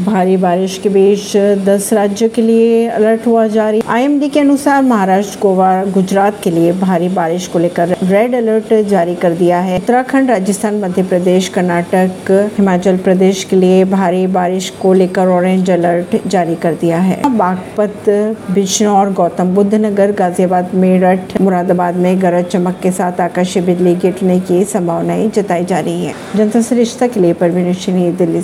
भारी बारिश के बीच 10 राज्यों के लिए अलर्ट हुआ जारी। आईएमडी के अनुसार महाराष्ट्र, गोवा, गुजरात के लिए भारी बारिश को लेकर रेड अलर्ट जारी कर दिया है। उत्तराखंड, राजस्थान, मध्य प्रदेश, कर्नाटक, हिमाचल प्रदेश के लिए भारी बारिश को लेकर ऑरेंज अलर्ट जारी कर दिया है। बागपत, बिजनौर, गौतम बुद्ध नगर, गाजियाबाद, मेरठ, मुरादाबाद में गरज चमक के साथ आकाशीय बिजली गिरने की संभावनाएँ जताई जा रही है। जनता सरिश्ता के लिए परवीन दिल्ली